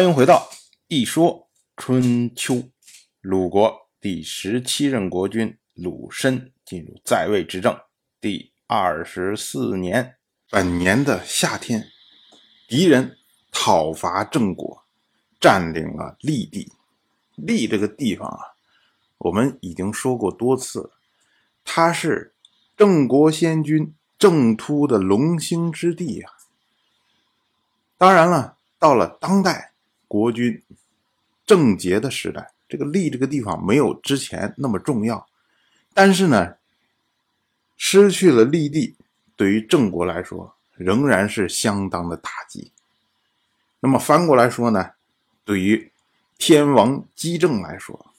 欢迎回到《一说春秋》。鲁国第十七任国君鲁申进入在位执政第二十四年，本年的夏天，敌人讨伐郑国，占领了利地。利这个地方啊，我们已经说过多次，它是郑国先君郑突的龙兴之地啊。当然了，到了当代。国君郑杰的时代，这个利这个地方没有之前那么重要，但是呢，失去了利地，对于郑国来说仍然是相当的打击。那么翻过来说呢，对于天王姬正来说，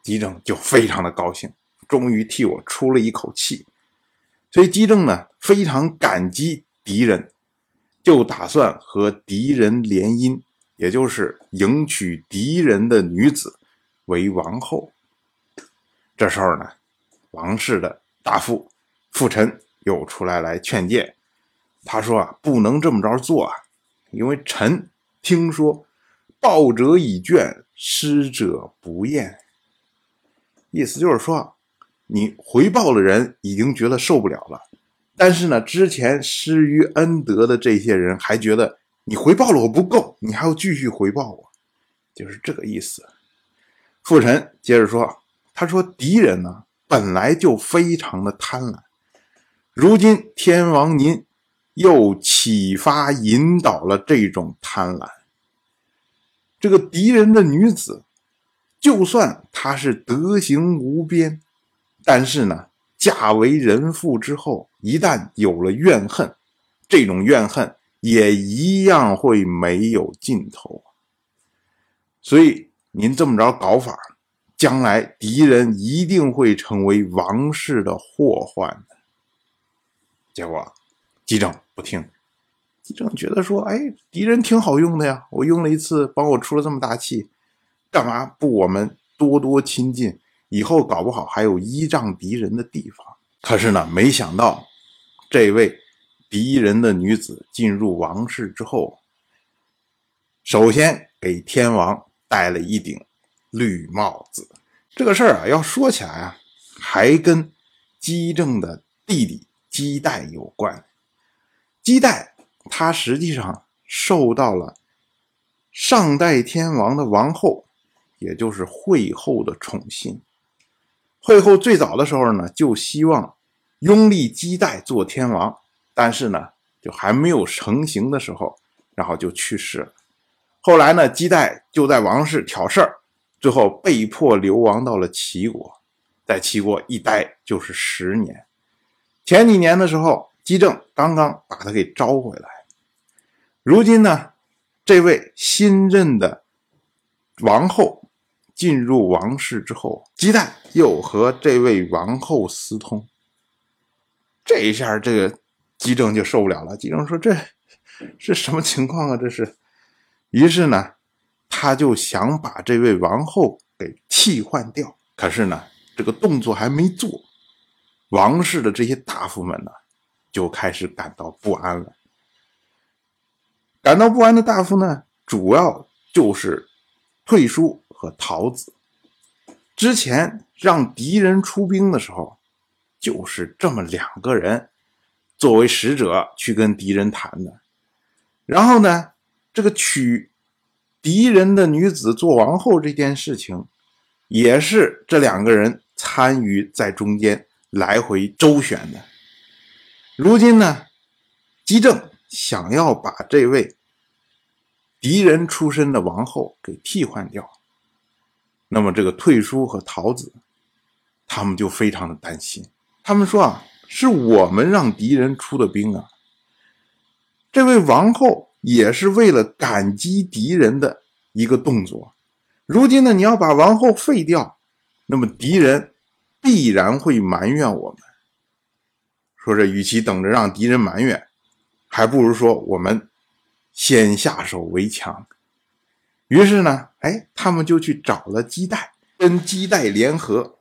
姬正就非常的高兴，终于替我出了一口气。所以姬正呢非常感激敌人，就打算和敌人联姻。也就是迎娶敌人的女子为王后。这时候呢，王室的大夫傅臣又出来来劝谏。他说啊，不能这么着做啊，因为臣听说报者已倦，失者不厌。意思就是说，你回报的人已经觉得受不了了，但是呢，之前施于恩德的这些人还觉得。你回报了我不够，你还要继续回报我，就是这个意思。傅臣接着说：“他说敌人呢本来就非常的贪婪，如今天王您又启发引导了这种贪婪。这个敌人的女子，就算她是德行无边，但是呢，嫁为人妇之后，一旦有了怨恨，这种怨恨。”也一样会没有尽头，所以您这么着搞法，将来敌人一定会成为王室的祸患。结果，姬正不听，姬正觉得说：“哎，敌人挺好用的呀，我用了一次，帮我出了这么大气，干嘛不我们多多亲近？以后搞不好还有依仗敌人的地方。”可是呢，没想到这位。敌人的女子进入王室之后，首先给天王戴了一顶绿帽子。这个事儿啊，要说起来啊，还跟姬正的弟弟姬代有关。姬代他实际上受到了上代天王的王后，也就是惠后的宠幸。惠后最早的时候呢，就希望拥立姬代做天王。但是呢，就还没有成型的时候，然后就去世了。后来呢，姬代就在王室挑事儿，最后被迫流亡到了齐国，在齐国一待就是十年。前几年的时候，姬正刚刚把他给招回来。如今呢，这位新任的王后进入王室之后，姬旦又和这位王后私通。这一下，这个。姬正就受不了了。姬正说：“这 是什么情况啊？这是。”于是呢，他就想把这位王后给替换掉。可是呢，这个动作还没做，王室的这些大夫们呢，就开始感到不安了。感到不安的大夫呢，主要就是退叔和陶子。之前让敌人出兵的时候，就是这么两个人。作为使者去跟敌人谈的，然后呢，这个娶敌人的女子做王后这件事情，也是这两个人参与在中间来回周旋的。如今呢，姬正想要把这位敌人出身的王后给替换掉，那么这个退叔和桃子，他们就非常的担心，他们说啊。是我们让敌人出的兵啊！这位王后也是为了感激敌人的一个动作。如今呢，你要把王后废掉，那么敌人必然会埋怨我们。说这与其等着让敌人埋怨，还不如说我们先下手为强。于是呢，哎，他们就去找了姬代，跟姬代联合，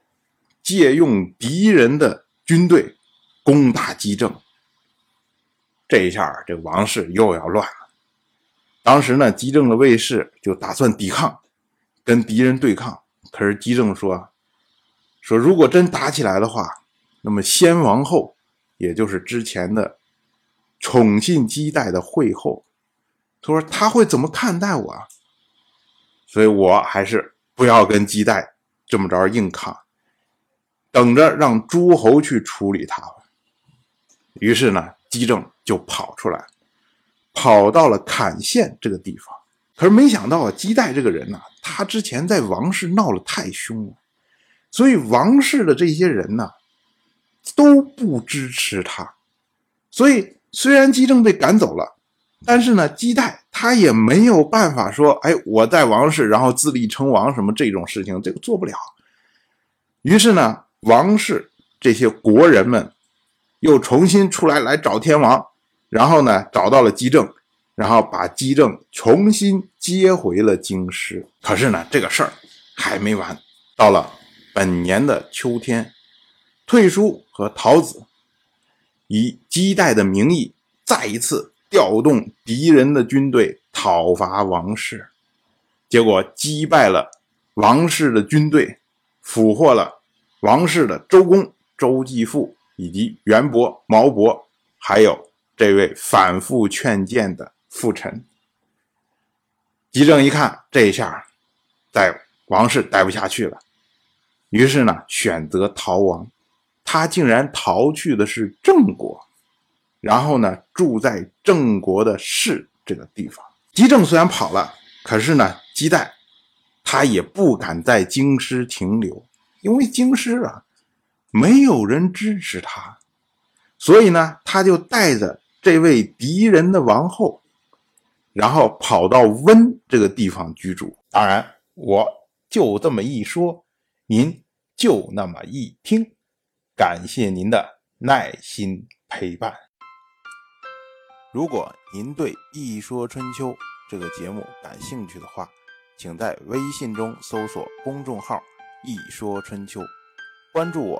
借用敌人的军队。攻打姬政，这一下这王室又要乱了。当时呢，姬政的卫士就打算抵抗，跟敌人对抗。可是姬政说：“说如果真打起来的话，那么先王后，也就是之前的宠信姬代的惠后，他说他会怎么看待我啊？所以我还是不要跟姬代这么着硬抗，等着让诸侯去处理他。”于是呢，姬政就跑出来。跑到了坎县这个地方，可是没想到啊，姬代这个人呢，他之前在王室闹得太凶了，所以王室的这些人呢都不支持他。所以虽然姬政被赶走了，但是呢，姬代他也没有办法说，哎，我在王室然后自立称王什么这种事情，这个做不了。于是呢，王室这些国人们又重新出来来找天王。然后呢，找到了姬政，然后把姬政重新接回了京师。可是呢，这个事儿还没完。到了本年的秋天，退叔和陶子以姬代的名义，再一次调动敌人的军队讨伐王室，结果击败了王室的军队，俘获了王室的周公、周继父以及元伯、毛伯，还有。这位反复劝谏的父臣，姬政一看这一下，在王室待不下去了，于是呢选择逃亡。他竟然逃去的是郑国，然后呢住在郑国的市这个地方。姬政虽然跑了，可是呢姬代他也不敢在京师停留，因为京师啊没有人支持他，所以呢他就带着。这位敌人的王后，然后跑到温这个地方居住。当然，我就这么一说，您就那么一听。感谢您的耐心陪伴。如果您对《一说春秋》这个节目感兴趣的话，请在微信中搜索公众号“一说春秋”，关注我。